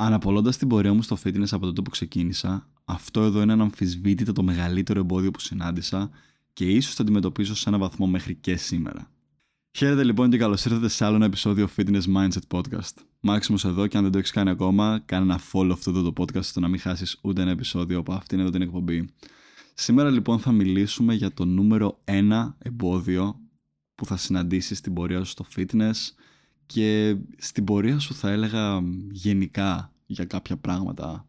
Αναπολώντας την πορεία μου στο fitness από τότε που ξεκίνησα, αυτό εδώ είναι αναμφισβήτητα το μεγαλύτερο εμπόδιο που συνάντησα και ίσως το αντιμετωπίζω σε έναν βαθμό μέχρι και σήμερα. Χαίρετε λοιπόν και καλώς ήρθατε σε άλλο ένα επεισόδιο Fitness Mindset Podcast. Μάξιμος εδώ και αν δεν το έχεις κάνει ακόμα, κάνε ένα follow αυτό εδώ το podcast ώστε να μην χάσεις ούτε ένα επεισόδιο από αυτήν εδώ την εκπομπή. Σήμερα λοιπόν θα μιλήσουμε για το νούμερο ένα εμπόδιο που θα συναντήσεις στην πορεία σου στο fitness και στην πορεία σου θα έλεγα γενικά για κάποια πράγματα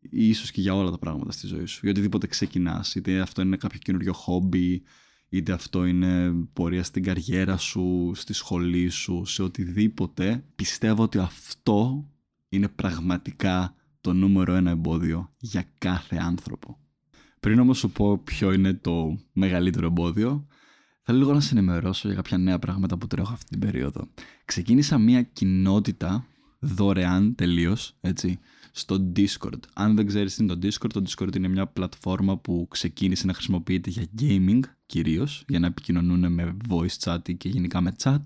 ή ίσως και για όλα τα πράγματα στη ζωή σου. Για οτιδήποτε ξεκινάς, είτε αυτό είναι κάποιο καινούριο χόμπι, είτε αυτό είναι πορεία στην καριέρα σου, στη σχολή σου, σε οτιδήποτε, πιστεύω ότι αυτό είναι πραγματικά το νούμερο ένα εμπόδιο για κάθε άνθρωπο. Πριν όμως σου πω ποιο είναι το μεγαλύτερο εμπόδιο, Θέλω λίγο να σε ενημερώσω για κάποια νέα πράγματα που τρέχω αυτή την περίοδο. Ξεκίνησα μια κοινότητα δωρεάν τελείως, έτσι, στο Discord. Αν δεν ξέρεις τι είναι το Discord, το Discord είναι μια πλατφόρμα που ξεκίνησε να χρησιμοποιείται για gaming κυρίως, για να επικοινωνούν με voice chat και γενικά με chat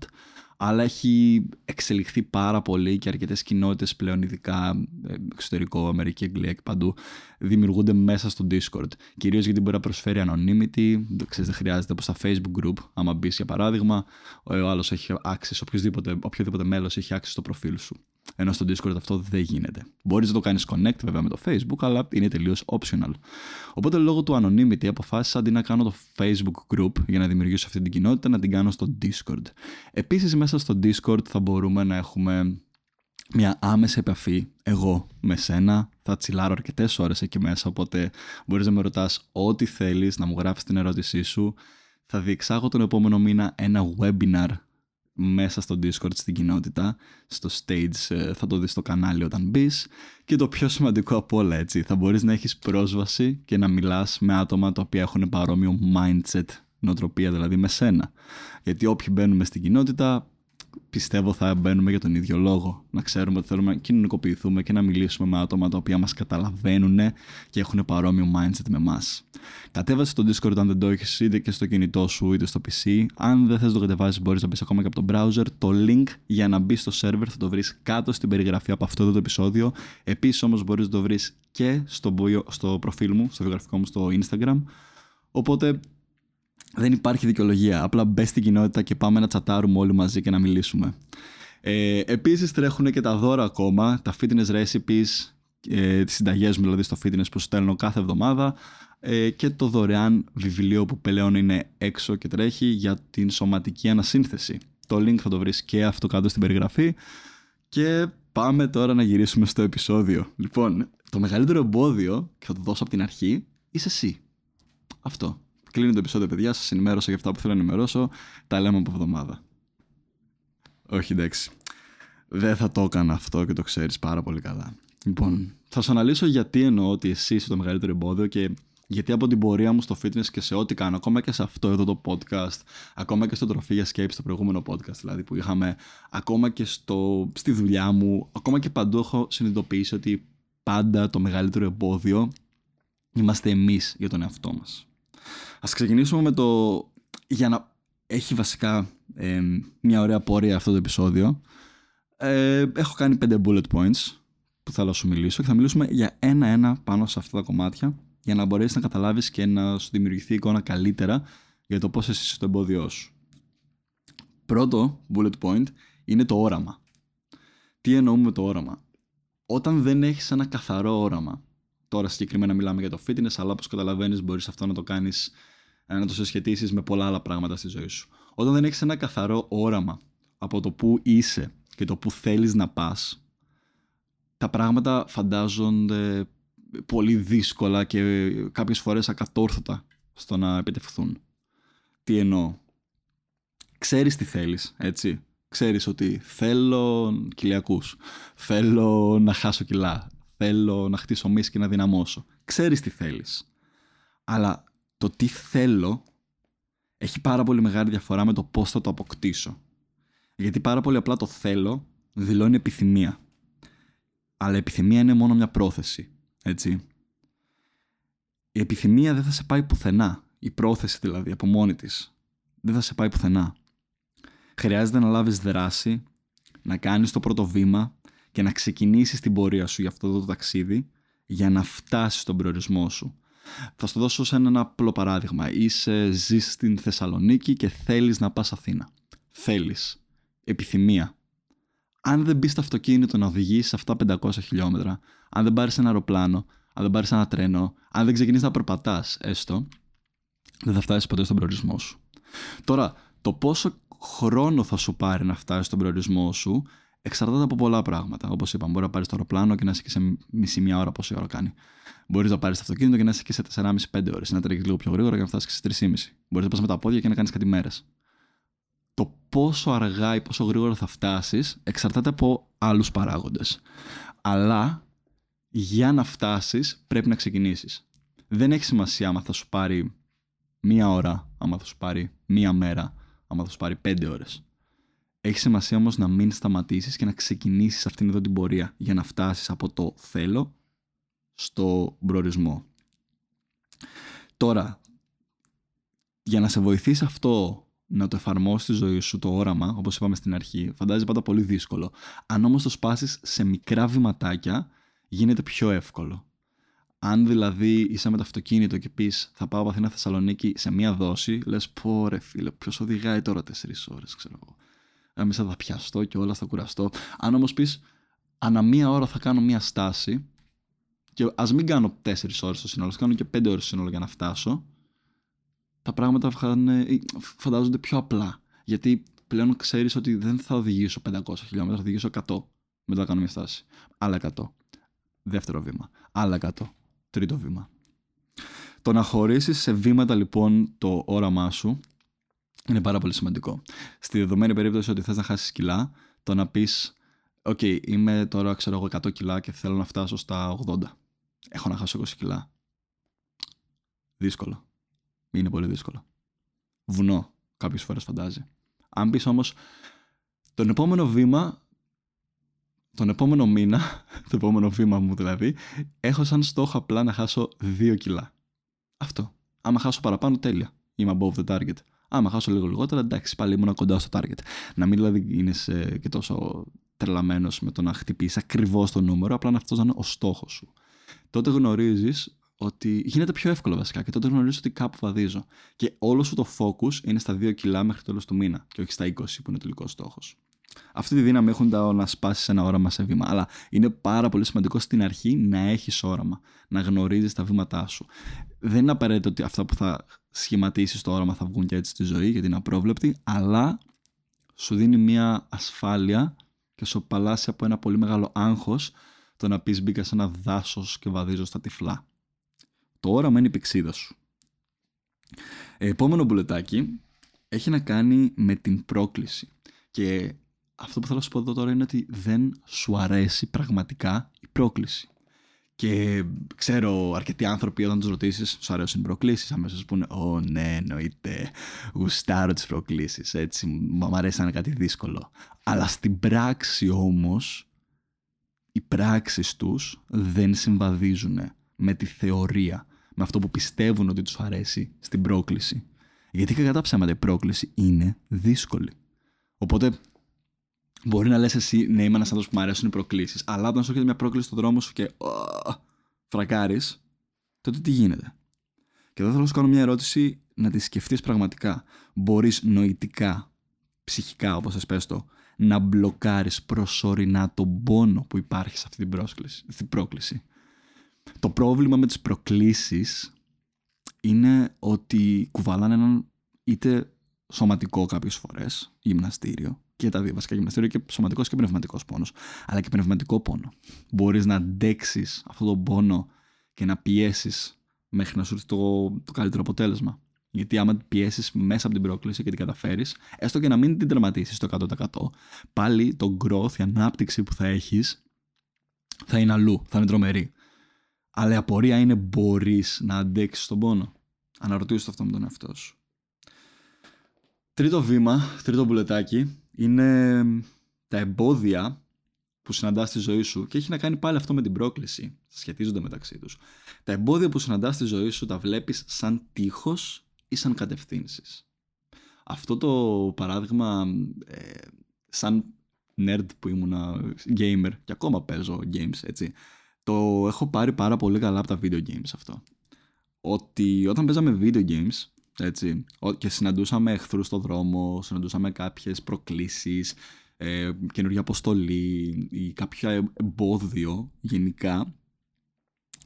αλλά έχει εξελιχθεί πάρα πολύ και αρκετές κοινότητες πλέον, ειδικά ε, εξωτερικό, Αμερική, Αγγλία και παντού, δημιουργούνται μέσα στο Discord. Κυρίως γιατί μπορεί να προσφέρει anonymity, ξέρεις, δεν χρειάζεται όπως στα Facebook group. Άμα μπεις για παράδειγμα, ο άλλος έχει access, οποιοδήποτε, οποιοδήποτε μέλος έχει access στο προφίλ σου. Ενώ στο Discord αυτό δεν γίνεται. Μπορείς να το κάνεις connect βέβαια με το Facebook, αλλά είναι τελείως optional. Οπότε λόγω του anonymity αποφάσισα αντί να κάνω το Facebook group για να δημιουργήσω αυτή την κοινότητα, να την κάνω στο Discord. Επίσης, μέσα στο Discord θα μπορούμε να έχουμε μια άμεση επαφή εγώ με σένα. Θα τσιλάρω αρκετές ώρες εκεί μέσα, οπότε μπορείς να με ρωτάς ό,τι θέλεις, να μου γράφεις την ερώτησή σου. Θα διεξάγω τον επόμενο μήνα ένα webinar μέσα στο Discord στην κοινότητα, στο stage ε, θα το δεις στο κανάλι όταν μπεις. και το πιο σημαντικό από όλα έτσι, θα μπορείς να έχεις πρόσβαση και να μιλάς με άτομα τα οποία έχουν παρόμοιο mindset, νοοτροπία δηλαδή με σένα. Γιατί όποιοι μπαίνουμε στην κοινότητα πιστεύω θα μπαίνουμε για τον ίδιο λόγο. Να ξέρουμε ότι θέλουμε να κοινωνικοποιηθούμε και να μιλήσουμε με άτομα τα οποία μας καταλαβαίνουν και έχουν παρόμοιο mindset με εμάς. Κατέβασε το Discord αν δεν το έχει είτε και στο κινητό σου είτε στο PC. Αν δεν θες να το κατεβάσεις, μπορείς να μπεις ακόμα και από το browser. Το link για να μπεις στο server θα το βρεις κάτω στην περιγραφή από αυτό το επεισόδιο. Επίσης όμως μπορείς να το βρεις και στο, στο προφίλ μου, στο βιογραφικό μου στο Instagram. Οπότε δεν υπάρχει δικαιολογία. Απλά μπε στην κοινότητα και πάμε να τσατάρουμε όλοι μαζί και να μιλήσουμε. Ε, Επίσης τρέχουν και τα δώρα ακόμα, τα fitness recipes, ε, τις συνταγές μου δηλαδή στο fitness που στέλνω κάθε εβδομάδα ε, και το δωρεάν βιβλίο που πλέον είναι έξω και τρέχει για την σωματική ανασύνθεση. Το link θα το βρεις και αυτό κάτω στην περιγραφή και πάμε τώρα να γυρίσουμε στο επεισόδιο. Λοιπόν, το μεγαλύτερο εμπόδιο, και θα το δώσω από την αρχή, είσαι εσύ. Αυτό. Κλείνει το επεισόδιο, παιδιά. Σας ενημέρωσα για αυτά που θέλω να ενημερώσω. Τα λέμε από εβδομάδα. Όχι, εντάξει. Δεν θα το έκανα αυτό και το ξέρεις πάρα πολύ καλά. Λοιπόν, θα σου αναλύσω γιατί εννοώ ότι εσύ είσαι το μεγαλύτερο εμπόδιο και γιατί από την πορεία μου στο fitness και σε ό,τι κάνω, ακόμα και σε αυτό εδώ το podcast, ακόμα και στο τροφή για σκέψη, στο προηγούμενο podcast δηλαδή που είχαμε, ακόμα και στο, στη δουλειά μου, ακόμα και παντού έχω συνειδητοποιήσει ότι πάντα το μεγαλύτερο εμπόδιο είμαστε εμείς για τον εαυτό μας. Ας ξεκινήσουμε με το... Για να έχει βασικά ε, μια ωραία πορεία αυτό το επεισόδιο. Ε, έχω κάνει πέντε bullet points που θέλω να σου μιλήσω και θα μιλήσουμε για ένα-ένα πάνω σε αυτά τα κομμάτια για να μπορέσεις να καταλάβεις και να σου δημιουργηθεί εικόνα καλύτερα για το πώς εσύ είσαι στο εμπόδιό σου. Πρώτο bullet point είναι το όραμα. Τι εννοούμε με το όραμα; Όταν δεν έχεις ένα καθαρό όραμα, τώρα συγκεκριμένα μιλάμε για το fitness, αλλά όπως καταλαβαίνεις μπορείς αυτό να το κάνεις να το συσχετίσεις με πολλά άλλα πράγματα στη ζωή σου. Όταν δεν έχεις ένα καθαρό όραμα από το που είσαι και το που θέλεις να πας, τα πράγματα φαντάζονται πολύ δύσκολα και κάποιες φορές ακατόρθωτα στο να επιτευχθούν. Τι εννοώ; Ξέρεις τι θέλεις, έτσι. Ξέρεις ότι θέλω κοιλιακούς, θέλω να χάσω κιλά, θέλω να χτίσω μίση και να δυναμώσω. Ξέρεις τι θέλεις. Αλλά το τι θέλω έχει πάρα πολύ μεγάλη διαφορά με το πώς θα το αποκτήσω. Γιατί πάρα πολύ απλά το θέλω δηλώνει επιθυμία. Αλλά επιθυμία είναι μόνο μια πρόθεση. Έτσι. Η επιθυμία δεν θα σε πάει πουθενά. Η πρόθεση δηλαδή από μόνη της δεν θα σε πάει πουθενά. Χρειάζεται να λάβεις δράση, να κάνεις το πρώτο βήμα και να ξεκινήσεις την πορεία σου για αυτό το ταξίδι για να φτάσεις στον προορισμό σου. Θα σου δώσω σε ένα απλό παράδειγμα. Είσαι, ζεις στην Θεσσαλονίκη και θέλεις να πας Αθήνα. Θέλεις. Επιθυμία. Αν δεν μπεις στο αυτοκίνητο να οδηγήσεις αυτά 500 χιλιόμετρα, αν δεν πάρεις ένα αεροπλάνο, αν δεν πάρεις ένα τρένο, αν δεν ξεκινήσεις να περπατάς, έστω, δεν θα φτάσεις ποτέ στον προορισμό σου. Τώρα, το πόσο χρόνο θα σου πάρει να φτάσεις στον προορισμό σου εξαρτάται από πολλά πράγματα. Όπως είπαμε, μπορεί να πάρεις το αεροπλάνο και να είσαι και σε μισή μία ώρα, πόση ώρα κάνει. Μπορείς να πάρεις το αυτοκίνητο και να είσαι και σε 4,5-5 ώρες. Να τρέχεις λίγο πιο γρήγορα και να φτάσεις σε 3,5. Μπορείς να πας με τα πόδια και να κάνεις κάτι μέρες. Το πόσο αργά ή πόσο γρήγορα θα φτάσεις εξαρτάται από άλλους παράγοντες. Αλλά για να φτάσεις πρέπει να ξεκινήσεις. Δεν έχει σημασία άμα θα σου πάρει μία ώρα, άμα θα σου πάρει μία μέρα, άμα θα σου πάρει πέντε ώρες. Έχει σημασία όμως να μην σταματήσεις και να ξεκινήσεις αυτήν εδώ την πορεία για να φτάσεις από το θέλω στο προορισμό. Τώρα, για να σε βοηθήσει αυτό να το εφαρμόσεις στη ζωή σου το όραμα, όπως είπαμε στην αρχή, φαντάζει πάντα πολύ δύσκολο. Αν όμως το σπάσεις σε μικρά βηματάκια, γίνεται πιο εύκολο. Αν δηλαδή είσαι με το αυτοκίνητο και πεις θα πάω από Αθήνα Θεσσαλονίκη σε μία δόση, λες πω ρε φίλε, ποιος οδηγάει τώρα 4 ώρες, ξέρω εγώ. Μέσα θα πιαστώ και όλα θα κουραστώ. Αν όμως πεις ανά μία ώρα θα κάνω μία στάση και ας μην κάνω 4 ώρες στο σύνολο, ας κάνω και 5 ώρες στο σύνολο για να φτάσω, τα πράγματα φαντάζονται πιο απλά. Γιατί πλέον ξέρεις ότι δεν θα οδηγήσω 500 χιλιόμετρα, θα οδηγήσω 100. Μετά θα κάνω μια στάση. Άλλα 100. Δεύτερο βήμα. Άλλα 100 τρίτο βήμα. Το να χωρίσεις σε βήματα λοιπόν το όραμά σου είναι πάρα πολύ σημαντικό. Στη δεδομένη περίπτωση ότι θες να χάσεις κιλά, το να πεις «ΟΚ, είμαι τώρα ξέρω εγώ 100 κιλά και θέλω να φτάσω στα 80. Έχω να χάσω 20 κιλά». Δύσκολο. Είναι πολύ δύσκολο. Βουνό, κάποιες φορές φαντάζει. Αν πεις όμως τον επόμενο βήμα τον επόμενο μήνα, το επόμενο βήμα μου δηλαδή, έχω σαν στόχο απλά να χάσω 2 κιλά. Αυτό. Άμα χάσω παραπάνω, τέλεια. Είμαι above the target. Άμα χάσω λίγο λιγότερα, εντάξει, πάλι ήμουν κοντά στο target. Να μην δηλαδή είναι και τόσο τρελαμένος με το να χτυπήσεις ακριβώς το νούμερο, απλά να αυτός να είναι ο στόχος σου. Τότε γνωρίζεις ότι γίνεται πιο εύκολο βασικά και τότε γνωρίζεις ότι κάπου βαδίζω. Και όλο σου το focus είναι στα 2 κιλά μέχρι το τέλος του μήνα και όχι στα 20 που είναι ο τελικός στόχος αυτή τη δύναμη έχουν τα να σπάσεις ένα όραμα σε βήμα. Αλλά είναι πάρα πολύ σημαντικό στην αρχή να έχεις όραμα, να γνωρίζεις τα βήματά σου. Δεν είναι απαραίτητο ότι αυτά που θα σχηματίσεις το όραμα θα βγουν και έτσι στη ζωή, γιατί είναι απρόβλεπτη, αλλά σου δίνει μια ασφάλεια και σου παλάσει από ένα πολύ μεγάλο άγχος το να πεις μπήκα σε ένα δάσος και βαδίζω στα τυφλά. Το όραμα είναι η πηξίδα σου. Επόμενο μπουλετάκι έχει να κάνει με την πρόκληση. Και αυτό που θέλω να σου πω εδώ τώρα είναι ότι δεν σου αρέσει πραγματικά η πρόκληση. Και ξέρω αρκετοί άνθρωποι όταν τους ρωτήσεις, σου αρέσουν οι προκλήσεις, αμέσως πούνε: Ω, ναι, εννοείται. Γουστάρω τις προκλήσεις. Έτσι, μου αρέσει να είναι κάτι δύσκολο. Αλλά στην πράξη όμως, οι πράξεις τους δεν συμβαδίζουν με τη θεωρία, με αυτό που πιστεύουν ότι τους αρέσει στην πρόκληση. Γιατί κατά ψέματα η πρόκληση είναι δύσκολη. Οπότε Μπορεί να λες εσύ, ναι, είμαι ένας άνθρωπος που μου αρέσουν οι προκλήσεις, αλλά όταν σου έρχεται μια πρόκληση στον δρόμο σου και φρακάρεις, τότε τι γίνεται. Και εδώ θέλω να σου κάνω μια ερώτηση να τη σκεφτείς πραγματικά. Μπορείς νοητικά, ψυχικά, όπως θε πες το, να μπλοκάρεις προσωρινά τον πόνο που υπάρχει σε αυτή την, πρόσκληση, την πρόκληση. Το πρόβλημα με τις προκλήσεις είναι ότι κουβαλάνε έναν είτε σωματικό κάποιες φορές, γυμναστήριο, και τα δύο βασικά γυμναστήριο και σωματικός και πνευματικός πόνος. Αλλά και πνευματικό πόνο. Μπορείς να αντέξεις αυτόν τον πόνο και να πιέσεις μέχρι να σου έρθει το, το καλύτερο αποτέλεσμα. Γιατί άμα πιέσεις μέσα από την πρόκληση και την καταφέρεις, έστω και να μην την τερματίσεις το 100%, πάλι το growth, η ανάπτυξη που θα έχεις, θα είναι αλλού, θα είναι τρομερή. Αλλά η απορία είναι μπορείς να αντέξεις τον πόνο. Αναρωτήσου αυτό με τον εαυτό σου. Τρίτο βήμα, τρίτο μπουλετάκι, είναι τα εμπόδια που συναντάς στη ζωή σου και έχει να κάνει πάλι αυτό με την πρόκληση. Σχετίζονται μεταξύ τους. Τα εμπόδια που συναντάς στη ζωή σου τα βλέπεις σαν τείχος ή σαν κατευθύνσεις. Αυτό το παράδειγμα, ε, σαν nerd που ήμουνα gamer και ακόμα παίζω games, έτσι. Το έχω πάρει πάρα πολύ καλά από τα video games αυτό. Ότι όταν παίζαμε video games, έτσι, και συναντούσαμε εχθρούς στο δρόμο, συναντούσαμε κάποιες προκλήσεις, ε, καινούργια αποστολή ή κάποιο εμπόδιο γενικά,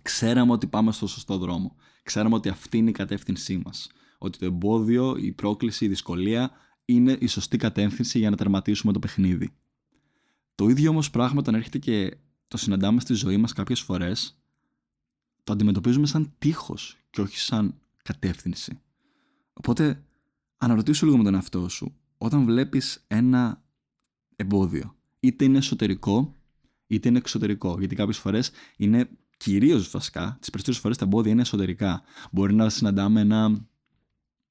ξέραμε ότι πάμε στο σωστό δρόμο. Ξέραμε ότι αυτή είναι η κατεύθυνσή μας. Ότι το εμπόδιο, η πρόκληση, η δυσκολία είναι η σωστή κατεύθυνση για να τερματίσουμε το παιχνίδι. Το ίδιο όμως πράγμα όταν έρχεται και το συναντάμε στη ζωή μας κάποιες φορές, το αντιμετωπίζουμε σαν τείχος και όχι σαν κατεύθυνση. Οπότε αναρωτήσου λίγο με τον εαυτό σου, όταν βλέπεις ένα εμπόδιο, είτε είναι εσωτερικό είτε είναι εξωτερικό, γιατί κάποιες φορές είναι κυρίως βασικά, τις περισσότερες φορές τα εμπόδια είναι εσωτερικά. Μπορεί να συναντάμε ένα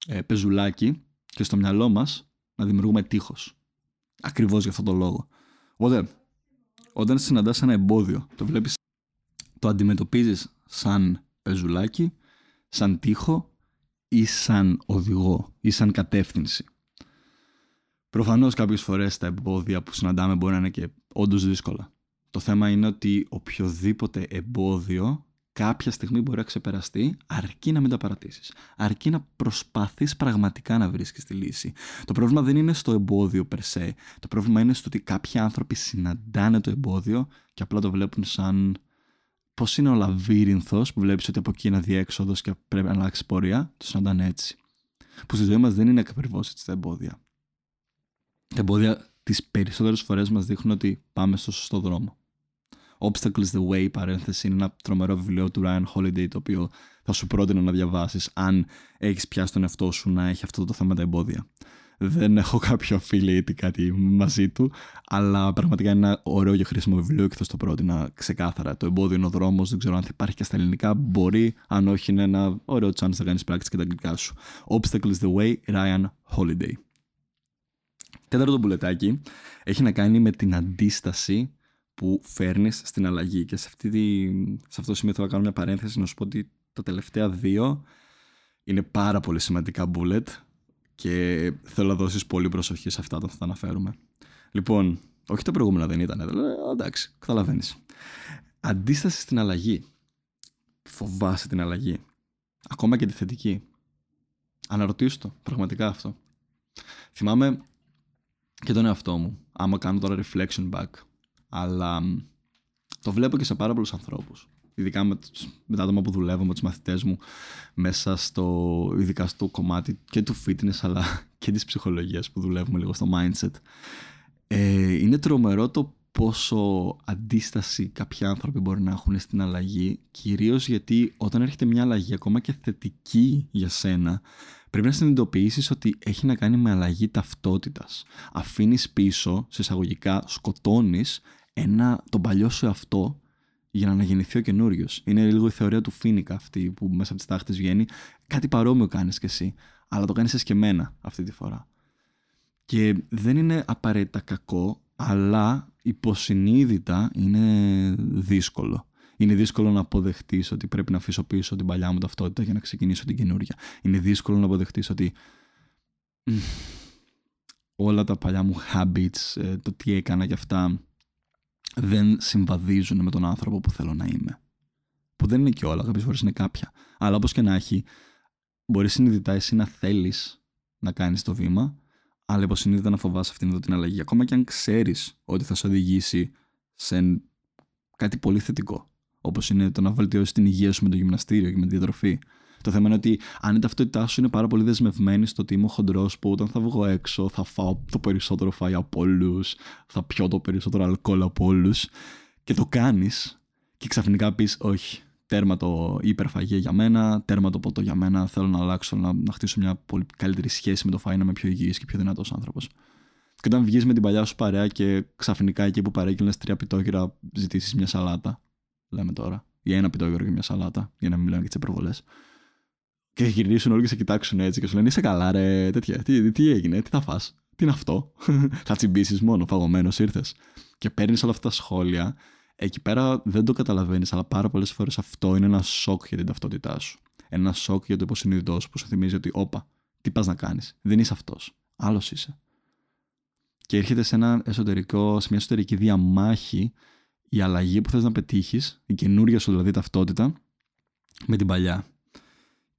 ε, πεζουλάκι και στο μυαλό μας να δημιουργούμε τείχος. Ακριβώς για αυτόν τον λόγο. Οπότε, όταν συναντάς ένα εμπόδιο, το βλέπεις, το αντιμετωπίζεις σαν πεζουλάκι, σαν τείχο ή σαν οδηγό ή σαν κατεύθυνση. Προφανώς κάποιες φορές τα εμπόδια που συναντάμε μπορεί να είναι και όντως δύσκολα. Το θέμα είναι ότι οποιοδήποτε εμπόδιο κάποια στιγμή μπορεί να ξεπεραστεί αρκεί να μην τα παρατήσεις. Αρκεί να προσπαθείς πραγματικά να βρίσκεις τη λύση. Το πρόβλημα δεν είναι στο εμπόδιο περσέ. Το πρόβλημα είναι στο ότι κάποιοι άνθρωποι συναντάνε το εμπόδιο και απλά το βλέπουν σαν πώς είναι ο λαβύρινθος που βλέπεις ότι από εκεί είναι αδιέξοδος και πρέπει να αλλάξει πορεία. Το συναντάνε έτσι. Που στη ζωή μας δεν είναι ακριβώς έτσι τα εμπόδια. Τα εμπόδια τις περισσότερες φορές μας δείχνουν ότι πάμε στο σωστό δρόμο. Obstacles the Way, παρένθεση, είναι ένα τρομερό βιβλίο του Ryan Holiday, το οποίο θα σου πρότεινα να διαβάσεις αν έχεις πιάσει τον εαυτό σου να έχει αυτό το θέμα τα εμπόδια. Δεν έχω κάποιο affiliate ή κάτι μαζί του, αλλά πραγματικά είναι ένα ωραίο και χρήσιμο βιβλίο και θα στο πρότεινα ξεκάθαρα. Το εμπόδιο είναι ο δρόμος, δεν ξέρω αν θα υπάρχει και στα ελληνικά. Μπορεί, αν όχι, είναι ένα ωραίο chance να κάνεις πράξη και τα αγγλικά σου. Obstacles the Way, Ryan Holiday. Τέταρτο μπουλετάκι έχει να κάνει με την αντίσταση που φέρνεις στην αλλαγή. Και σε, αυτή τη, σε αυτό το σημείο θέλω να κάνω μια παρένθεση να σου πω ότι τα τελευταία δύο είναι πάρα πολύ σημαντικά bullet και θέλω να δώσεις πολύ προσοχή σε αυτά όταν θα τα αναφέρουμε. Λοιπόν, όχι τα προηγούμενα δεν ήταν, δηλαδή, εντάξει, καταλαβαίνεις. Αντίσταση στην αλλαγή. Φοβάσαι την αλλαγή. Ακόμα και τη θετική. Αναρωτήσου το, πραγματικά αυτό. Θυμάμαι και τον εαυτό μου, άμα κάνω τώρα reflection back αλλά το βλέπω και σε πάρα πολλούς ανθρώπους. Ειδικά με, με τα άτομα που δουλεύω, με τους μαθητές μου, μέσα στο, ειδικά στο κομμάτι και του fitness, αλλά και της ψυχολογίας που δουλεύουμε λίγο στο mindset. Ε, είναι τρομερό το πόσο αντίσταση κάποιοι άνθρωποι μπορεί να έχουν στην αλλαγή, κυρίως γιατί όταν έρχεται μια αλλαγή ακόμα και θετική για σένα, πρέπει να συνειδητοποιήσεις ότι έχει να κάνει με αλλαγή ταυτότητας. Αφήνεις πίσω, σε εισαγωγικά, σκοτώνεις ένα, τον παλιό σου εαυτό για να αναγεννηθεί ο καινούριος. Είναι λίγο η θεωρία του Φίνικα αυτή που μέσα από τις τάχτες βγαίνει. Κάτι παρόμοιο κάνεις κι εσύ, αλλά το κάνεις εσκεμμένα αυτή τη φορά. Και δεν είναι απαραίτητα κακό, αλλά υποσυνείδητα είναι δύσκολο. Είναι δύσκολο να αποδεχτείς ότι πρέπει να αφήσω πίσω την παλιά μου ταυτότητα για να ξεκινήσω την καινούργια. Είναι δύσκολο να αποδεχτείς ότι όλα τα παλιά μου habits, ε, το τι έκανα και αυτά δεν συμβαδίζουν με τον άνθρωπο που θέλω να είμαι. Που δεν είναι και όλα, κάποιες φορές είναι κάποια. Αλλά όπως και να έχει, μπορείς συνειδητά εσύ να θέλεις να κάνεις το βήμα, αλλά υποσυνείδητα να φοβάσαι αυτήν εδώ την αλλαγή. Ακόμα και αν ξέρεις ότι θα σε οδηγήσει σε κάτι πολύ θετικό. Όπως είναι το να βελτιώσεις την υγεία σου με το γυμναστήριο και με τη διατροφή. Το θέμα είναι ότι αν η ταυτότητά σου είναι πάρα πολύ δεσμευμένη στο ότι είμαι χοντρός που όταν θα βγω έξω θα φάω το περισσότερο φαΐ από όλους, θα πιω το περισσότερο αλκοόλ από όλους και το κάνεις και ξαφνικά πεις όχι. Τέρμα το υπερφαγή για μένα, τέρμα το ποτό για μένα. Θέλω να αλλάξω, να, να χτίσω μια πολύ καλύτερη σχέση με το φαΐ, να είμαι πιο υγιής και πιο δυνατός άνθρωπος. Και όταν βγεις με την παλιά σου παρέα και ξαφνικά εκεί που παρέγγειλε τρία πιτόγυρα ζητήσεις μια σαλάτα, λέμε τώρα, ή ένα πιτόγυρο και μια σαλάτα, για να μην μιλάμε και τις υπερβολές. Και γυρίσουν όλοι και σε κοιτάξουν έτσι και σου λένε Είσαι καλά, ρε, τέτοια. Τι, τι έγινε, τι θα φας, τι είναι αυτό. θα τσιμπήσεις μόνο, φαγωμένος ήρθες. Και παίρνεις όλα αυτά τα σχόλια. Εκεί πέρα δεν το καταλαβαίνεις, αλλά πάρα πολλές φορές αυτό είναι ένα σοκ για την ταυτότητά σου. Ένα σοκ για το υποσυνείδητό σου που σου θυμίζει ότι, όπα, τι πας να κάνεις, δεν είσαι αυτός. Άλλος είσαι. και έρχεται σε, ένα εσωτερικό, σε μια εσωτερική διαμάχη η αλλαγή που θες να πετύχεις, η καινούργια σου δηλαδή ταυτότητα, με την παλιά.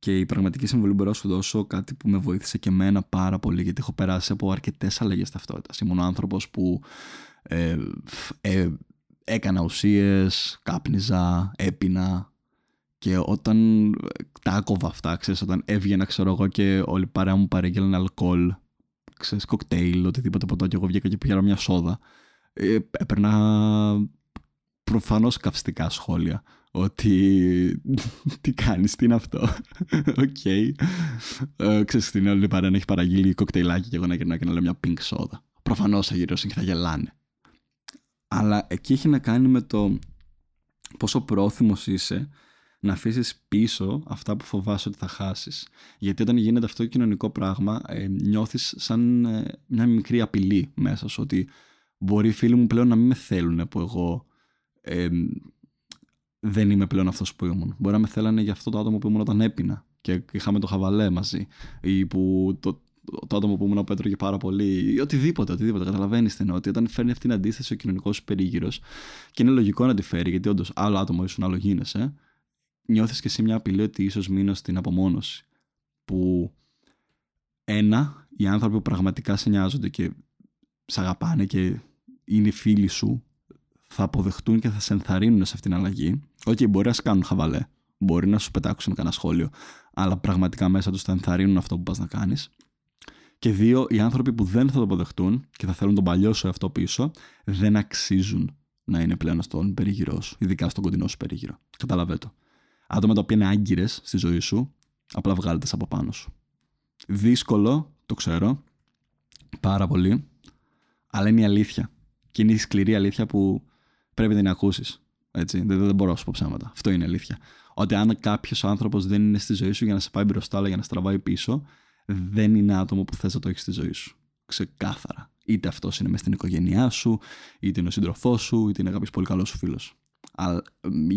Και η πραγματική συμβολή μπορώ να σου δώσω κάτι που με βοήθησε και εμένα πάρα πολύ, γιατί έχω περάσει από αρκετές αλλαγές ταυτότητας. Ήμουν ο άνθρωπος που ε, ε, έκανα ουσίες, κάπνιζα, έπινα. Και όταν τα άκοβα αυτά, ξέρεις, όταν έβγαινα, ξέρω εγώ, και όλη η παρέα μου παρήγγελνε αλκοόλ, ξέρεις, κοκτέιλ, οτιδήποτε ποτέ, και εγώ βγήκα και πήγα μια σόδα, ε, έπαιρνα προφανώς καυστικά σχόλια ότι τι κάνεις, τι είναι αυτό; OK. okay. ε, ξέρεις την όλη παρέα έχει παραγγείλει κοκτέιλάκι και εγώ να γυρνάω και να λέω μια pink soda. Προφανώς θα γυρίσουν και θα γελάνε. Αλλά εκεί έχει να κάνει με το πόσο πρόθυμος είσαι να αφήσεις πίσω αυτά που φοβάσαι ότι θα χάσεις. Γιατί όταν γίνεται αυτό το κοινωνικό πράγμα, ε, νιώθεις σαν ε, μια μικρή απειλή μέσα σου ότι μπορεί οι φίλοι μου πλέον να μην με θέλουν που εγώ ε, δεν είμαι πλέον αυτός που ήμουν. Μπορεί να με θέλανε για αυτό το άτομο που ήμουν όταν έπεινα και είχαμε το χαβαλέ μαζί. Ή που το, το άτομο που ήμουν που έτρωγε πάρα πολύ. Ή οτιδήποτε, οτιδήποτε. Καταλαβαίνεις την ότι όταν φέρνει αυτή την αντίθεση ο κοινωνικός σου περίγυρος, και είναι λογικό να τη φέρει, γιατί όντως άλλο άτομο ήσουν, άλλο γίνεσαι, νιώθεις και εσύ μια απειλή ότι ίσως μείνω στην απομόνωση. Που ένα, οι άνθρωποι που πραγματικά σε νοιάζονται και σε αγαπάνε και είναι φίλοι σου θα αποδεχτούν και θα σε ενθαρρύνουν σε αυτήν την αλλαγή. OK, okay, μπορεί να σε κάνουν χαβαλέ, μπορεί να σου πετάξουν κανένα σχόλιο, αλλά πραγματικά μέσα τους θα ενθαρρύνουν αυτό που πας να κάνεις. Και δύο, οι άνθρωποι που δεν θα το αποδεχτούν και θα θέλουν τον παλιό σου εαυτό πίσω, δεν αξίζουν να είναι πλέον στον περίγυρό σου, ειδικά στον κοντινό σου περίγυρο. Καταλαβαίνετε. Άτομα τα οποία είναι άγκυρες στη ζωή σου, απλά βγάλετε από πάνω σου. Δύσκολο, το ξέρω, πάρα πολύ, αλλά είναι η αλήθεια. Και είναι η σκληρή αλήθεια που πρέπει να την ακούσεις. Έτσι. Δεν, δεν μπορώ να σου πω ψέματα. Αυτό είναι αλήθεια. Ότι αν κάποιος άνθρωπος δεν είναι στη ζωή σου για να σε πάει μπροστά, αλλά για να στραβάει πίσω, δεν είναι άτομο που θες να το έχεις στη ζωή σου. Ξεκάθαρα. Είτε αυτός είναι μες στην οικογένειά σου, είτε είναι ο σύντροφός σου, είτε είναι κάποιος πολύ καλός σου φίλος. Αλλά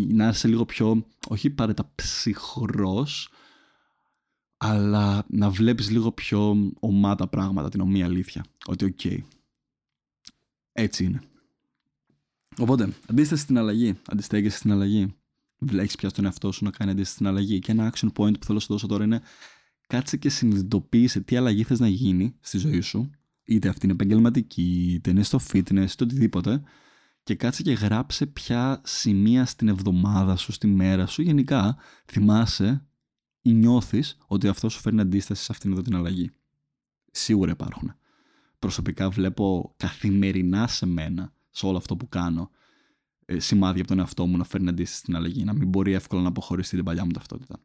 να είσαι λίγο πιο, όχι απαραίτητα ψυχρός, αλλά να βλέπεις λίγο πιο ωμά τα πράγματα, την ωμή αλήθεια. Ότι OK, okay, έτσι είναι. Οπότε, αντίσταση στην αλλαγή. Αντιστέκεσαι στην αλλαγή. Βλέπεις πια τον εαυτό σου να κάνει αντίσταση στην αλλαγή. Και ένα action point που θέλω να σου δώσω τώρα είναι κάτσε και συνειδητοποίησε τι αλλαγή θες να γίνει στη ζωή σου. Είτε αυτή είναι επαγγελματική, είτε είναι στο fitness, είτε οτιδήποτε. Και κάτσε και γράψε ποια σημεία στην εβδομάδα σου, στη μέρα σου. Γενικά, θυμάσαι ή νιώθεις ότι αυτό σου φέρνει αντίσταση σε αυτήν εδώ την αλλαγή. Σίγουρα υπάρχουν. Προσωπικά βλέπω καθημερινά σε μένα σε όλο αυτό που κάνω ε, σημάδια από τον εαυτό μου να φέρνει αντίστοιχη στην αλλαγή, να μην μπορεί εύκολα να αποχωρήσει την παλιά μου ταυτότητα.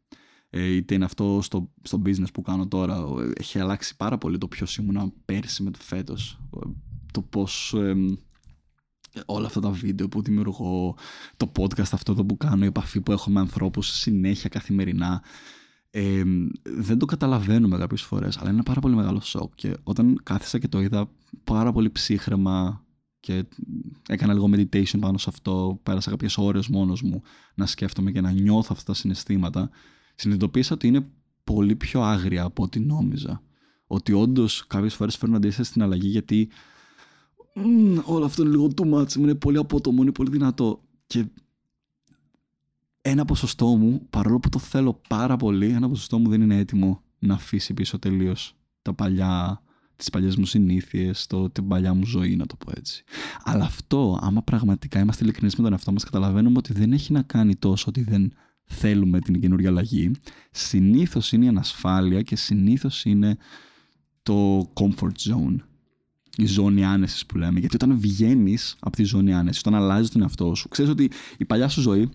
Ε, είτε είναι αυτό στο, στο business που κάνω τώρα, έχει αλλάξει πάρα πολύ το ποιος ήμουν πέρσι με το φέτος. Το πώς όλα αυτά τα βίντεο που δημιουργώ, το podcast αυτό το που κάνω, η επαφή που έχω με ανθρώπους συνέχεια καθημερινά. Ε, δεν το καταλαβαίνουμε κάποιες φορές, αλλά είναι ένα πάρα πολύ μεγάλο σοκ. Και όταν κάθισα και το είδα πάρα πολύ ψύχρεμα και έκανα λίγο meditation πάνω σε αυτό, πέρασα κάποιες ώρες μόνος μου να σκέφτομαι και να νιώθω αυτά τα συναισθήματα, συνειδητοποίησα ότι είναι πολύ πιο άγρια από ό,τι νόμιζα. Ότι όντως κάποιες φορές φέρνω αντίσταση στην αλλαγή γιατί όλο αυτό είναι λίγο too much, είναι πολύ απότομο, είναι πολύ δυνατό. Και ένα ποσοστό μου, παρόλο που το θέλω πάρα πολύ, ένα ποσοστό μου δεν είναι έτοιμο να αφήσει πίσω τελείως τα παλιά τις παλιές μου συνήθειες, την παλιά μου ζωή, να το πω έτσι. Αλλά αυτό, άμα πραγματικά είμαστε ειλικρινείς με τον εαυτό μας, καταλαβαίνουμε ότι δεν έχει να κάνει τόσο ότι δεν θέλουμε την καινούργια αλλαγή. Συνήθως είναι η ανασφάλεια και συνήθως είναι το comfort zone. Η ζώνη άνεσης που λέμε. Γιατί όταν βγαίνεις από τη ζώνη άνεσης, όταν αλλάζεις τον εαυτό σου, ξέρεις ότι η παλιά σου ζωή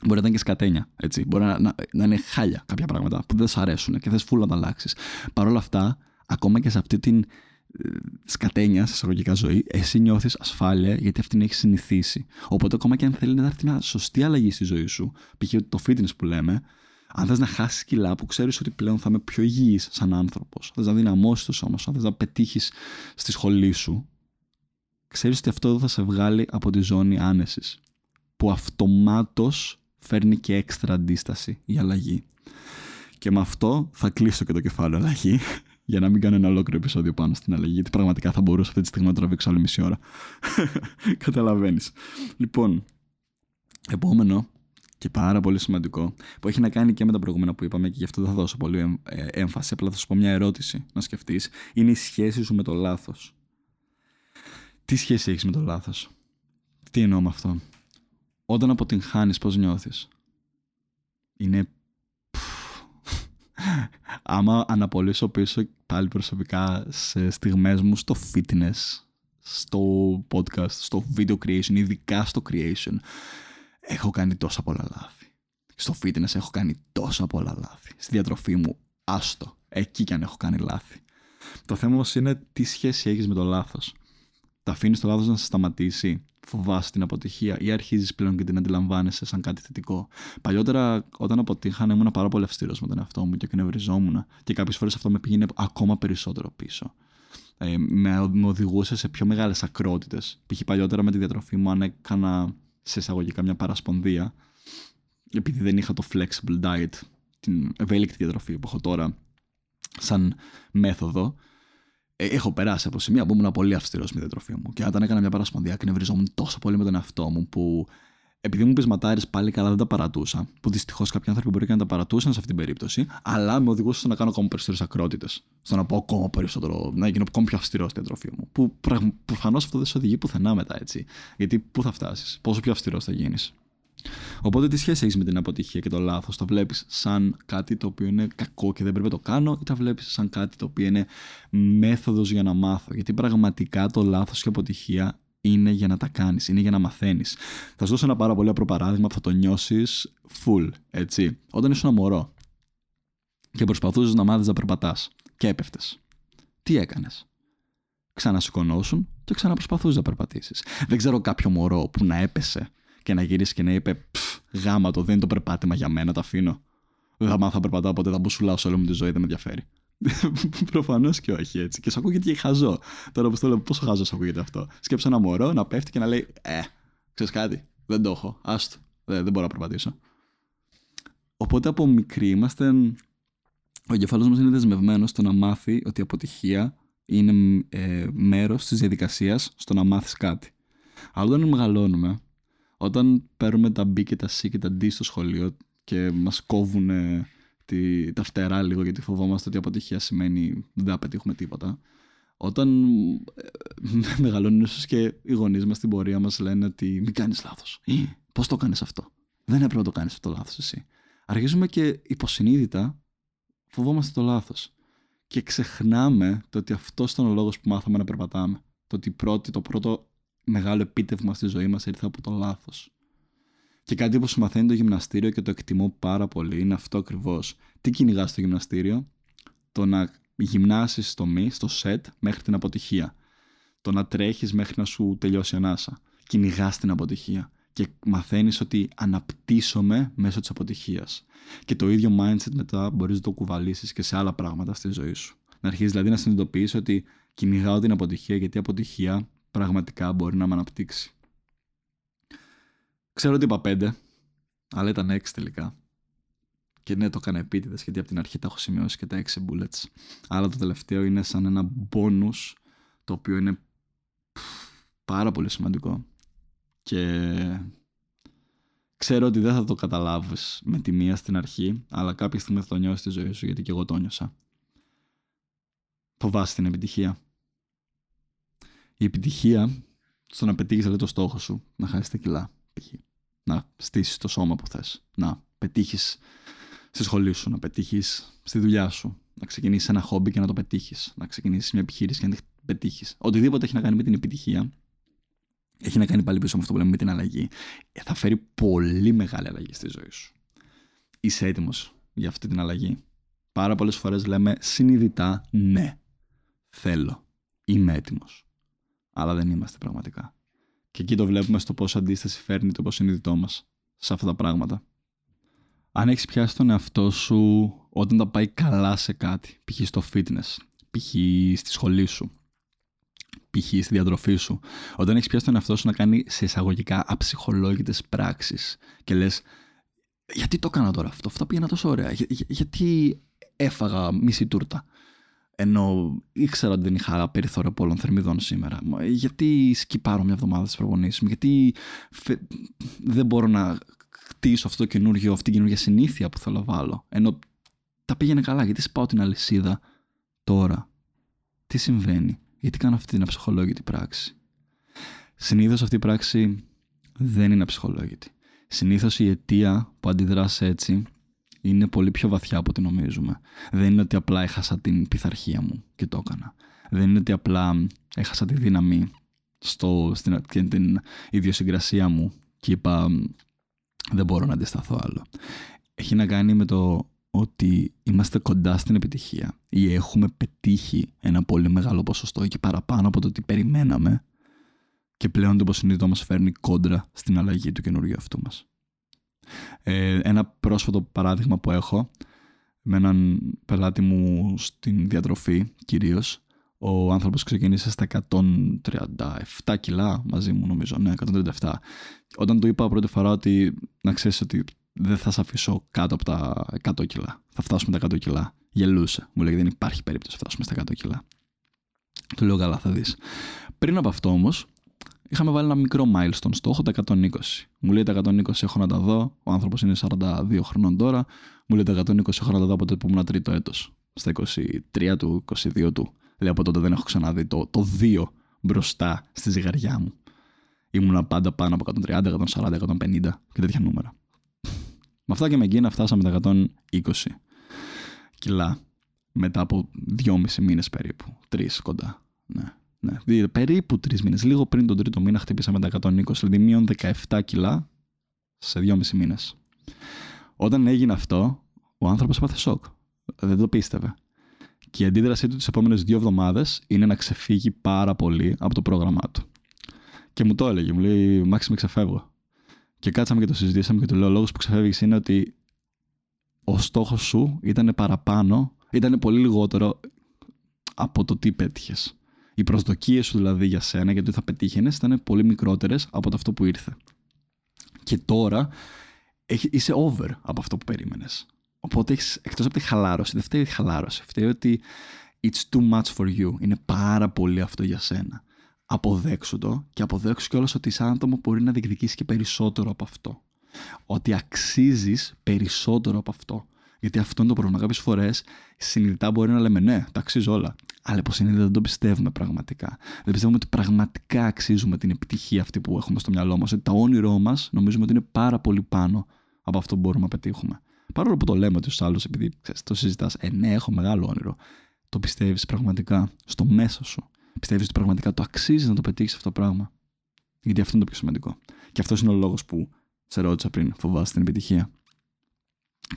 Μπορεί να ήταν και σκατένια. Έτσι. Μπορεί να, να, να είναι χάλια κάποια πράγματα που δεν σου αρέσουν και θες φούλα να τα αλλάξεις. Παρ' όλα αυτά, ακόμα και σε αυτή την ε, σκατένια σε εισαγωγικά ζωή, εσύ νιώθεις ασφάλεια γιατί αυτήν έχεις συνηθίσει. Οπότε, ακόμα και αν θέλει να έρθει μια σωστή αλλαγή στη ζωή σου, π.χ. το fitness που λέμε, αν θες να χάσεις κιλά που ξέρεις ότι πλέον θα είμαι πιο υγιής σαν άνθρωπος, θες να δυναμώσεις το σώμα σου, αν θες να πετύχεις στη σχολή σου, ξέρεις ότι αυτό θα σε βγάλει από τη ζώνη άνεσης. Που αυτομάτως φέρνει και έξτρα αντίσταση η αλλαγή. Και με αυτό θα κλείσω και το κεφάλαιο αλλαγή για να μην κάνω ένα ολόκληρο επεισόδιο πάνω στην αλλαγή, γιατί πραγματικά θα μπορούσα αυτή τη στιγμή να τραβήξω άλλη μισή ώρα. Καταλαβαίνεις. Λοιπόν, επόμενο και πάρα πολύ σημαντικό, που έχει να κάνει και με τα προηγούμενα που είπαμε και γι' αυτό δεν θα δώσω πολύ ε, έμφαση, απλά θα σου πω μια ερώτηση να σκεφτείς, είναι η σχέση σου με το λάθος; Τι σχέση έχεις με το λάθος, Τι εννοώ με αυτό; Όταν αποτυγχάνεις, πώς νιώθεις; Είναι άμα αναπολύσω πίσω πάλι προσωπικά σε στιγμές μου στο fitness, στο podcast, στο video creation, ειδικά στο creation, έχω κάνει τόσα πολλά λάθη. Στο fitness έχω κάνει τόσα πολλά λάθη. Στη διατροφή μου, άστο, εκεί κι αν έχω κάνει λάθη. Το θέμα όμως είναι τι σχέση έχεις με το λάθος. Τα αφήνεις το λάθος να σε σταματήσει; Φοβάσαι την αποτυχία ή αρχίζεις πλέον και την αντιλαμβάνεσαι σαν κάτι θετικό. Παλιότερα, όταν αποτύχανα, ήμουν πάρα πολύ αυστηρός με τον εαυτό μου και εκνευριζόμουν και κάποιες φορές αυτό με πήγαινε ακόμα περισσότερο πίσω. Ε, με, με οδηγούσε σε πιο μεγάλες ακρότητες. Π.χ. παλιότερα με τη διατροφή μου, αν έκανα σε εισαγωγικά μια παρασπονδία, επειδή δεν είχα το flexible diet, την ευέλικτη διατροφή που έχω τώρα σαν μέθοδο, ε, έχω περάσει από σημεία που ήμουν πολύ αυστηρός με τη διατροφή μου. Και όταν έκανα μια παρασπονδία, κνευριζόμουν τόσο πολύ με τον εαυτό μου που επειδή μου πεισματάρεις πάλι καλά δεν τα παρατούσα. Που δυστυχώς κάποιοι άνθρωποι μπορεί και να τα παρατούσαν σε αυτή την περίπτωση, αλλά με οδηγούσε στο να κάνω ακόμα περισσότερες ακρότητες. Στο να πω ακόμα περισσότερο, να γίνω ακόμα πιο αυστηρός στη διατροφή μου. Που προφανώς αυτό δεν σε οδηγεί πουθενά μετά έτσι. Γιατί πού θα φτάσεις, πόσο πιο αυστηρός θα γίνεις. Οπότε τι σχέση έχεις με την αποτυχία και το λάθος; Το βλέπεις σαν κάτι το οποίο είναι κακό και δεν πρέπει να το κάνω, ή τα βλέπεις σαν κάτι το οποίο είναι μέθοδος για να μάθω; Γιατί πραγματικά το λάθος και η αποτυχία είναι για να τα κάνεις, είναι για να μαθαίνεις. Θα σου δώσω ένα πάρα πολύ απλό παράδειγμα που θα το νιώσεις full, έτσι. Όταν ήσουν ένα μωρό και προσπαθούσες να μάθεις να περπατάς και έπεφτες. Τι έκανες; Ξανασηκωνώσουν και ξαναπροσπαθούσες να περπατήσεις. Δεν ξέρω κάποιο μωρό που να έπεσε και να γυρίσεις και να είπε Γάμα το δεν είναι το περπάτημα για μένα, το αφήνω. Δεν θα μάθω να περπατάω ποτέ, θα μπουσουλάω σε όλη μου τη ζωή, δεν με ενδιαφέρει. Προφανώς και όχι έτσι. Και σου ακούγεται και χαζό. Τώρα που το λέω, πόσο χαζό ακούγεται αυτό. Σκέψω ένα μωρό να πέφτει και να λέει Ε, ξέρεις κάτι, δεν το έχω. Άστο, δεν, δεν μπορώ να περπατήσω. Οπότε από μικροί είμαστε. Ο εγκεφάλος μας είναι δεσμευμένος στο να μάθει ότι η αποτυχία είναι ε, μέρος της διαδικασίας στο να μάθεις κάτι. Αλλά όταν μεγαλώνουμε, όταν παίρνουμε τα B και τα C και τα D στο σχολείο και μας κόβουν τη, τα φτερά λίγο γιατί φοβόμαστε ότι η αποτυχία σημαίνει δεν θα πετύχουμε τίποτα. Όταν ε, μεγαλώνουν ίσως και οι γονείς μας στην πορεία μας λένε ότι μην κάνεις λάθος. Πώς το κάνεις αυτό; Δεν έπρεπε να το κάνεις αυτό λάθος εσύ. Αρχίζουμε και υποσυνείδητα φοβόμαστε το λάθος. Και ξεχνάμε το ότι αυτός ήταν ο λόγος που μάθαμε να περπατάμε. Το ότι πρώτη, το πρώτο μεγάλο επίτευγμα στη ζωή μας ήρθε από το λάθος. Και κάτι που σου μαθαίνει το γυμναστήριο και το εκτιμώ πάρα πολύ είναι αυτό ακριβώς. Τι κυνηγάς στο γυμναστήριο, το να γυμνάσεις στο μη, στο σετ, μέχρι την αποτυχία. Το να τρέχεις μέχρι να σου τελειώσει η ανάσα. Κυνηγάς την αποτυχία. Και μαθαίνεις ότι αναπτύσσομαι μέσω της αποτυχίας. Και το ίδιο mindset μετά μπορείς να το κουβαλήσεις και σε άλλα πράγματα στη ζωή σου. Να αρχίσεις δηλαδή να συνειδητοποιήσει ότι κυνηγάω την αποτυχία γιατί η αποτυχία πραγματικά μπορεί να με αναπτύξει. Ξέρω ότι είπα πέντε, αλλά ήταν έξι τελικά. Και ναι, το έκανα επίτηδες γιατί από την αρχή τα έχω σημειώσει και τα έξι bullets. Αλλά το τελευταίο είναι σαν ένα bonus το οποίο είναι πάρα πολύ σημαντικό. Και ξέρω ότι δεν θα το καταλάβεις με τη μία στην αρχή, αλλά κάποια στιγμή θα το νιώσεις στη ζωή σου γιατί και εγώ το νιώσα. Φοβάσαι την επιτυχία η επιτυχία στο να πετύχεις το στόχο σου, να χάσεις τα κιλά, να στήσεις το σώμα που θες, να πετύχεις στη σχολή σου, να πετύχεις στη δουλειά σου, να ξεκινήσεις ένα χόμπι και να το πετύχεις, να ξεκινήσεις μια επιχείρηση και να την πετύχεις. Οτιδήποτε έχει να κάνει με την επιτυχία, έχει να κάνει πάλι πίσω με αυτό που λέμε με την αλλαγή, ε, θα φέρει πολύ μεγάλη αλλαγή στη ζωή σου. Είσαι έτοιμος για αυτή την αλλαγή; Πάρα πολλές φορές λέμε συνειδητά ναι, θέλω, είμαι έτοιμος αλλά δεν είμαστε πραγματικά. Και εκεί το βλέπουμε στο πόσο αντίσταση φέρνει το συνειδητό μας σε αυτά τα πράγματα. Αν έχεις πιάσει τον εαυτό σου όταν τα πάει καλά σε κάτι, π.χ. στο fitness, π.χ. στη σχολή σου, π.χ. στη διατροφή σου, όταν έχεις πιάσει τον εαυτό σου να κάνει σε εισαγωγικά αψυχολόγητες πράξεις και λες, γιατί το έκανα τώρα αυτό, αυτά πήγαινα τόσο ωραία, γιατί έφαγα μισή τούρτα, ενώ ήξερα ότι δεν είχα περιθώριο πολλών θερμιδών σήμερα. Γιατί σκυπάρω μια εβδομάδα στις προπονήσεις μου, γιατί δεν μπορώ να χτίσω αυτό το καινούργιο, αυτή την καινούργια συνήθεια που θέλω να βάλω; Ενώ τα πήγαινε καλά, γιατί σπάω την αλυσίδα τώρα; Τι συμβαίνει, γιατί κάνω αυτή την αψυχολόγητη πράξη; Συνήθως αυτή η πράξη δεν είναι αψυχολόγητη. Συνήθως η αιτία που αντιδράς έτσι είναι πολύ πιο βαθιά από ό,τι νομίζουμε. Δεν είναι ότι απλά έχασα την πειθαρχία μου και το έκανα. Δεν είναι ότι απλά έχασα τη δύναμη στο, στην, την, την ιδιοσυγκρασία μου και είπα δεν μπορώ να αντισταθώ άλλο. Έχει να κάνει με το ότι είμαστε κοντά στην επιτυχία ή έχουμε πετύχει ένα πολύ μεγάλο ποσοστό και παραπάνω από το τι περιμέναμε και πλέον το υποσυνείδητο μας φέρνει κόντρα στην αλλαγή του καινούργιου αυτού μας. Ε, ένα πρόσφατο παράδειγμα που έχω με έναν πελάτη μου στην διατροφή κυρίως ο άνθρωπος ξεκίνησε στα 137 κιλά μαζί μου νομίζω, ναι 137 όταν του είπα πρώτη φορά ότι να ξέρεις ότι δεν θα σε αφήσω κάτω από τα 100 κιλά θα φτάσουμε τα 100 κιλά γελούσε, μου λέει δεν υπάρχει περίπτωση να φτάσουμε στα 100 κιλά. Του λέω καλά θα δεις πριν από αυτό όμως είχαμε βάλει ένα μικρό milestone στόχο, τα 120. Μου λέει τα 120 έχω να τα δω. Ο άνθρωπος είναι 42 χρονών τώρα. Μου λέει τα 120 έχω να τα δω από τότε που ήμουν τρίτο έτος. Στα 23 του, 22 του. Λέει από τότε δεν έχω ξαναδεί το, το 2 μπροστά στη ζυγαριά μου. Ήμουνα πάντα πάνω από 130, 140, 150 και τέτοια νούμερα. Με αυτά και με εκείνα φτάσαμε τα 120 κιλά μετά από 2,5 μήνες περίπου. Τρεις κοντά. Ναι. Ναι, περίπου τρεις μήνες. Λίγο πριν τον τρίτο μήνα χτύπησαμε τα 120, δηλαδή μείον 17 κιλά σε 2,5 μήνες. Όταν έγινε αυτό, ο άνθρωπος έπαθε σοκ. Δεν το πίστευε. Και η αντίδρασή του τις επόμενες δύο εβδομάδες είναι να ξεφύγει πάρα πολύ από το πρόγραμμά του. Και μου το έλεγε, μου λέει: Μάξι, με ξεφεύγω. Και κάτσαμε και το συζητήσαμε και του λέω: Ο λόγος που ξεφεύγεις είναι ότι ο στόχος σου ήταν παραπάνω, ήταν πολύ λιγότερο από το τι πέτυχες. Οι προσδοκίες σου δηλαδή για σένα, γιατί θα πετύχαινες, ήταν πολύ μικρότερες από το αυτό που ήρθε. Και τώρα είσαι over από αυτό που περίμενες. Οπότε εκτός από τη χαλάρωση, δεν φταίει η χαλάρωση. Φταίει ότι it's too much for you. Είναι πάρα πολύ αυτό για σένα. Αποδέξου το και αποδέξου κιόλας ότι σαν άτομο μπορεί να διεκδικήσεις και περισσότερο από αυτό. Ότι αξίζεις περισσότερο από αυτό. Γιατί αυτό είναι το πρόβλημα. Κάποιες φορές συνειδητά μπορεί να λέμε ναι, τα αξίζω όλα. Αλλά υποσυνείδητα δεν το πιστεύουμε πραγματικά. Δεν πιστεύουμε ότι πραγματικά αξίζουμε την επιτυχία αυτή που έχουμε στο μυαλό μας. Ότι τα όνειρό μας νομίζουμε ότι είναι πάρα πολύ πάνω από αυτό που μπορούμε να πετύχουμε. Παρόλο που το λέμε ότι στους άλλους, επειδή ξέρεις, το συζητάς, ε, ναι, έχω μεγάλο όνειρο. Το πιστεύεις πραγματικά στο μέσα σου; Πιστεύεις ότι πραγματικά το αξίζει να το πετύχεις αυτό το πράγμα; Γιατί αυτό είναι το πιο σημαντικό. Και αυτός είναι ο λόγος που σε ρώτησα πριν, φοβάσαι την επιτυχία;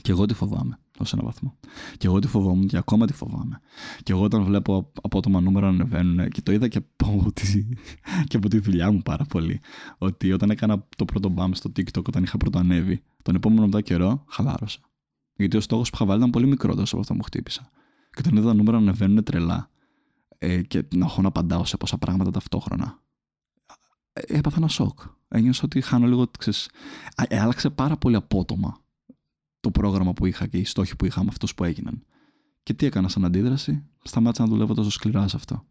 Και εγώ τη φοβάμαι ως ένα βαθμό. Και εγώ τη φοβόμουν και ακόμα τη φοβάμαι. Και εγώ όταν βλέπω απότομα νούμερα να ανεβαίνουν και το είδα και από, τη, και από τη δουλειά μου πάρα πολύ. Ότι όταν έκανα το πρώτο μπαμ στο TikTok, όταν είχα πρώτο ανέβει, τον επόμενο μετά καιρό χαλάρωσα. Γιατί ο στόχος που είχα βάλει ήταν πολύ μικρότερος από αυτό που μου χτύπησα. Και όταν είδα τα νούμερα να ανεβαίνουν τρελά ε, και να έχω να απαντάω σε πόσα πράγματα ταυτόχρονα. Ε, έπαθα ένα σοκ. Ένιωσα ότι χάνω λίγο. Ξέρεις, ε, άλλαξε πάρα πολύ απότομα το πρόγραμμα που είχα και οι στόχοι που είχα με αυτού που έγιναν. Και τι έκανα σαν αντίδραση, σταμάτησα να δουλεύω τόσο σκληρά σε αυτό.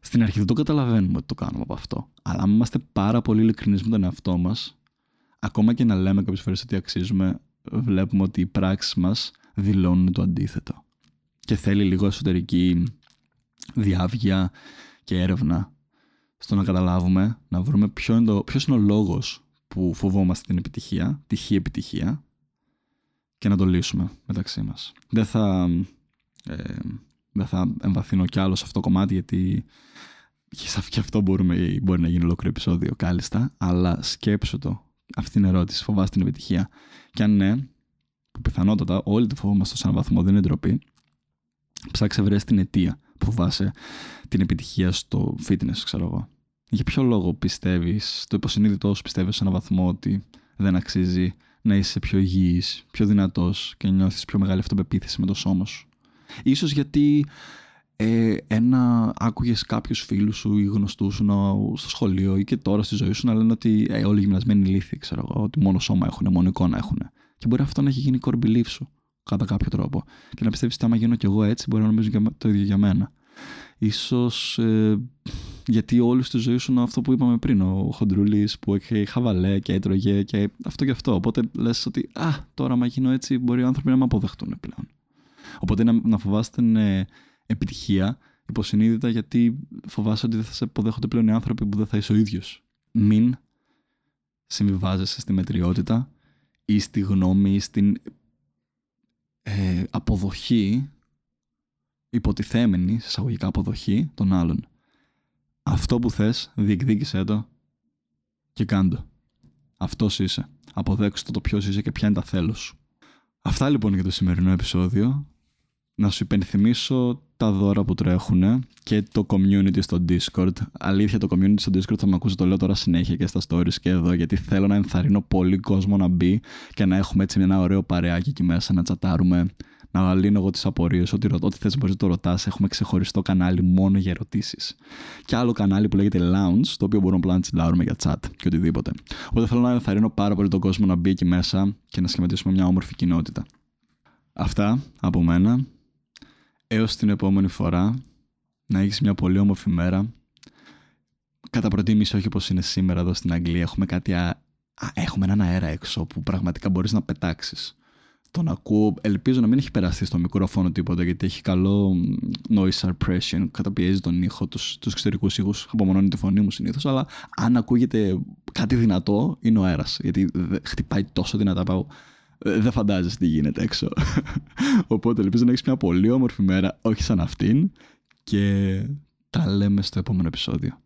Στην αρχή δεν το καταλαβαίνουμε ότι το κάνουμε από αυτό. Αλλά αν είμαστε πάρα πολύ ειλικρινείς με τον εαυτό μας, ακόμα και να λέμε κάποιες φορές ότι αξίζουμε, βλέπουμε ότι οι πράξεις μας δηλώνουν το αντίθετο. Και θέλει λίγο εσωτερική διάβγεια και έρευνα στο να καταλάβουμε, να βρούμε ποιο είναι, το, ποιος είναι ο λόγος που φοβόμαστε την επιτυχία, τυχή επιτυχία και να το λύσουμε μεταξύ μας. Δεν θα, ε, δεν θα εμβαθύνω κι άλλο σε αυτό το κομμάτι γιατί και αυτό μπορούμε, μπορεί να γίνει ολόκληρο επεισόδιο κάλλιστα, αλλά σκέψου το. Αυτή την ερώτηση, φοβάσαι την επιτυχία. Και αν ναι, που πιθανότατα όλοι το φοβόμαστε σε έναν βαθμό, δεν είναι ντροπή, ψάξε βρες την αιτία που φοβάσαι την επιτυχία στο fitness, ξέρω εγώ. Για ποιο λόγο πιστεύεις, το υποσυνείδητό σου πιστεύεις σε έναν βαθμό ότι δεν αξίζει να είσαι πιο υγιής, πιο δυνατός και να νιώθεις πιο μεγάλη αυτοπεποίθηση με το σώμα σου. Ίσως γιατί ε, ένα, άκουγες κάποιους φίλους σου ή γνωστούς σου στο σχολείο ή και τώρα στη ζωή σου να λένε ότι ε, όλοι οι γυμνασμένοι λύθοι, ξέρω εγώ, ότι μόνο σώμα έχουν, μόνο εικόνα έχουν. Και μπορεί αυτό να έχει γίνει core belief σου. κατά κάποιο τρόπο. Και να πιστεύεις ότι άμα γίνω κι εγώ έτσι, μπορεί να νομίζουν το ίδιο για μένα. Ίσως ε, γιατί όλη στη ζωή σου είναι αυτό που είπαμε πριν. Ο Χοντρούλης που έχει χαβαλέ και έτρωγε και αυτό και αυτό. Οπότε λες ότι, Α, τώρα, μα γίνω έτσι, μπορεί οι άνθρωποι να με αποδεχτούν πλέον. Οπότε να, να φοβάστε την ε, επιτυχία υποσυνείδητα γιατί φοβάσαι ότι δεν θα σε αποδέχονται πλέον οι άνθρωποι που δεν θα είσαι ο ίδιος. Μην συμβιβάζεσαι στη μετριότητα ή στη γνώμη ή στην ε, αποδοχή υποτιθέμενη, εισαγωγικά αποδοχή των άλλων. Αυτό που θες, διεκδίκησέ το και κάντο. Αυτός είσαι. Αποδέξτε το ποιος είσαι και ποια είναι τα θέλω σου. Αυτά λοιπόν για το σημερινό επεισόδιο. Να σου υπενθυμίσω τα δώρα που τρέχουν και το community στο Discord. Αλήθεια, το community στο Discord θα με ακούσει, το λέω τώρα συνέχεια και στα stories και εδώ, γιατί θέλω να ενθαρρύνω πολύ κόσμο να μπει και να έχουμε έτσι ένα ωραίο παρεάκι εκεί μέσα, να τσατάρουμε να λύνω εγώ τις απορίες. Ό,τι, ό,τι θες μπορείς να το ρωτάς. Έχουμε ξεχωριστό κανάλι μόνο για ερωτήσεις. Και άλλο κανάλι που λέγεται Lounge, το οποίο μπορούμε απλά να τσιλάρουμε για chat και οτιδήποτε. Οπότε θέλω να ενθαρρύνω πάρα πολύ τον κόσμο να μπει εκεί μέσα και να σχηματίσουμε μια όμορφη κοινότητα. Αυτά από μένα. Έως την επόμενη φορά. Να έχεις μια πολύ όμορφη μέρα. Κατά προτίμηση, όχι όπως είναι σήμερα εδώ στην Αγγλία. Έχουμε κάτι. Α... έχουμε έναν αέρα έξω που πραγματικά μπορείς να πετάξεις τον ακούω. Ελπίζω να μην έχει περάσει στο μικρόφωνο τίποτα γιατί έχει καλό noise suppression, καταπιέζει τον ήχο, τους, τους εξωτερικούς ήχους, απομονώνει τη φωνή μου συνήθως, αλλά αν ακούγεται κάτι δυνατό είναι ο αέρας, γιατί χτυπάει τόσο δυνατά πάω. Ε, δεν φαντάζεσαι τι γίνεται έξω. Οπότε ελπίζω να έχεις μια πολύ όμορφη μέρα, όχι σαν αυτήν και τα λέμε στο επόμενο επεισόδιο.